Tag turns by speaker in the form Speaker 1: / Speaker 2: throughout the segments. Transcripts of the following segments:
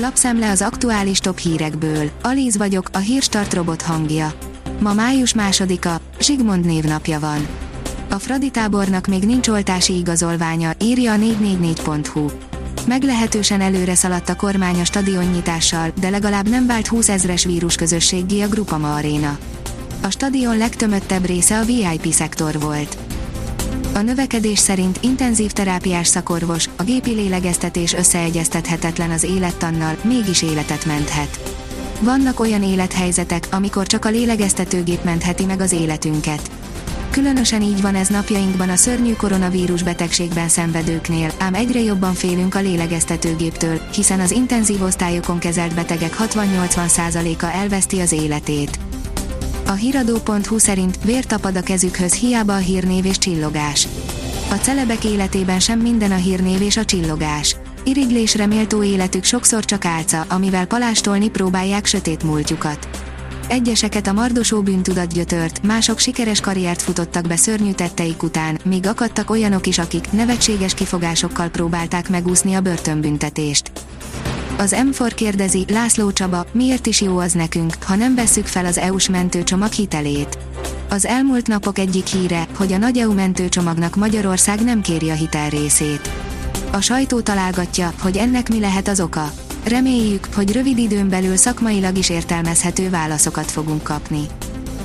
Speaker 1: Lapszemle az aktuális top hírekből. Alíz vagyok, a hírstart robot hangja. Ma május másodika, Zsigmond névnapja van. A Fradi tábornak még nincs oltási igazolványa, írja a 444.hu. Meglehetősen előre szaladt a kormány a stadionnyitással, de legalább nem vált 20 ezres vírus közösségi a Grupama Arena. A stadion legtömöttebb része a VIP szektor volt. A növekedés szerint intenzív terápiás szakorvos, a gépi lélegeztetés összeegyeztethetetlen az élettannal, mégis életet menthet. Vannak olyan élethelyzetek, amikor csak a lélegeztetőgép mentheti meg az életünket. Különösen így van ez napjainkban a szörnyű koronavírus betegségben szenvedőknél, ám egyre jobban félünk a lélegeztetőgéptől, hiszen az intenzív osztályokon kezelt betegek 60-80%-a elveszti az életét. A hiradó.hu szerint vér tapad a kezükhöz hiába a hírnév és csillogás. A celebek életében sem minden a hírnév és a csillogás. Irigylésre méltó életük sokszor csak álca, amivel palástolni próbálják sötét múltjukat. Egyeseket a mardosó bűntudat gyötört, mások sikeres karriert futottak be szörnyű tetteik után, míg akadtak olyanok is, akik nevetséges kifogásokkal próbálták megúszni a börtönbüntetést. Az M4 kérdezi, László Csaba, miért is jó az nekünk, ha nem vesszük fel az EU-s mentőcsomag hitelét? Az elmúlt napok egyik híre, hogy a nagy EU mentőcsomagnak Magyarország nem kéri a hitel részét. A sajtó találgatja, hogy ennek mi lehet az oka. Reméljük, hogy rövid időn belül szakmailag is értelmezhető válaszokat fogunk kapni.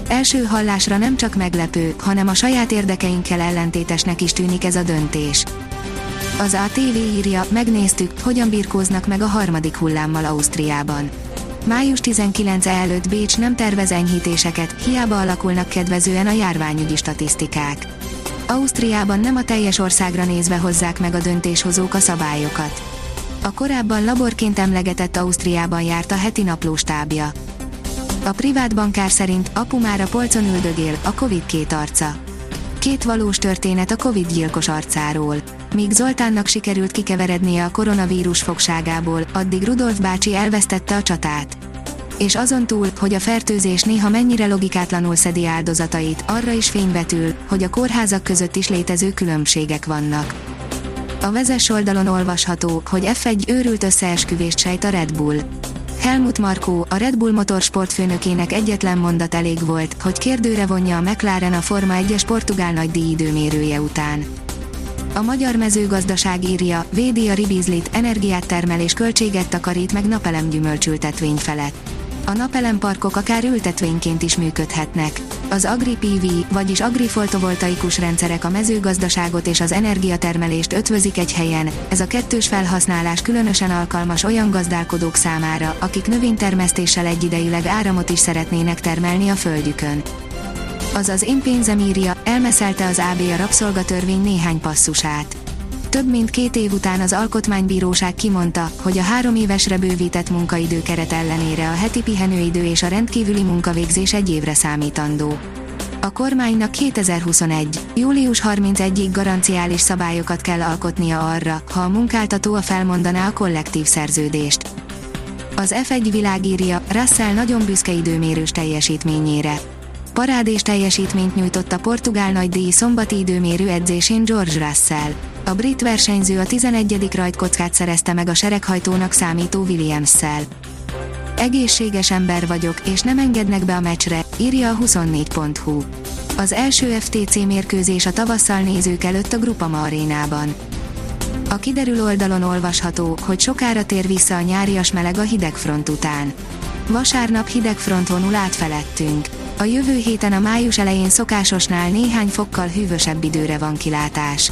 Speaker 1: Első hallásra nem csak meglepő, hanem a saját érdekeinkkel ellentétesnek is tűnik ez a döntés. Az ATV írja, megnéztük, hogyan birkóznak meg a harmadik hullámmal Ausztriában. Május 19 előtt Bécs nem tervez enyhítéseket, hiába alakulnak kedvezően a járványügyi statisztikák. Ausztriában nem a teljes országra nézve hozzák meg a döntéshozók a szabályokat. A korábban laborként emlegetett Ausztriában járt a heti naplóstábja. A privát bankár szerint apu már a polcon üldögél, a Covid két arca. Két valós történet a Covid gyilkos arcáról. Míg Zoltánnak sikerült kikeverednie a koronavírus fogságából, addig Rudolf bácsi elvesztette a csatát. És azon túl, hogy a fertőzés néha mennyire logikátlanul szedi áldozatait, arra is fényvetül, hogy a kórházak között is létező különbségek vannak. A vezes oldalon olvasható, hogy F1 őrült összeesküvést sejt a Red Bull. Helmut Markó, a Red Bull motorsport főnökének egyetlen mondat elég volt, hogy kérdőre vonja a McLaren a Forma 1-es portugál nagydíj időmérője után. A magyar mezőgazdaság írja, védi a ribizlit, energiát termel és költséget takarít meg napelem gyümölcsültetvény felett. A napelemparkok akár ültetvényként is működhetnek. Az AgriPV, vagyis agrifoltovoltaikus rendszerek a mezőgazdaságot és az energiatermelést ötvözik egy helyen, ez a kettős felhasználás különösen alkalmas olyan gazdálkodók számára, akik növénytermesztéssel egyidejűleg áramot is szeretnének termelni a földjükön. Azaz én pénzem írja, elmeszelte az AB a rabszolgatörvény néhány passzusát több mint két év után az Alkotmánybíróság kimondta, hogy a három évesre bővített munkaidőkeret ellenére a heti pihenőidő és a rendkívüli munkavégzés egy évre számítandó. A kormánynak 2021. július 31-ig garanciális szabályokat kell alkotnia arra, ha a munkáltató a felmondaná a kollektív szerződést. Az F1 világírja, Russell nagyon büszke időmérős teljesítményére. Parádés teljesítményt nyújtott a portugál nagydíj szombati időmérő edzésén George Russell. A brit versenyző a 11. rajtkockát szerezte meg a sereghajtónak számító Williams-szel. Egészséges ember vagyok, és nem engednek be a meccsre, írja a 24.hu. Az első FTC mérkőzés a tavasszal nézők előtt a Grupama arénában. A kiderül oldalon olvasható, hogy sokára tér vissza a nyárias meleg a hidegfront után. Vasárnap hidegfront vonul át felettünk. A jövő héten a május elején szokásosnál néhány fokkal hűvösebb időre van kilátás.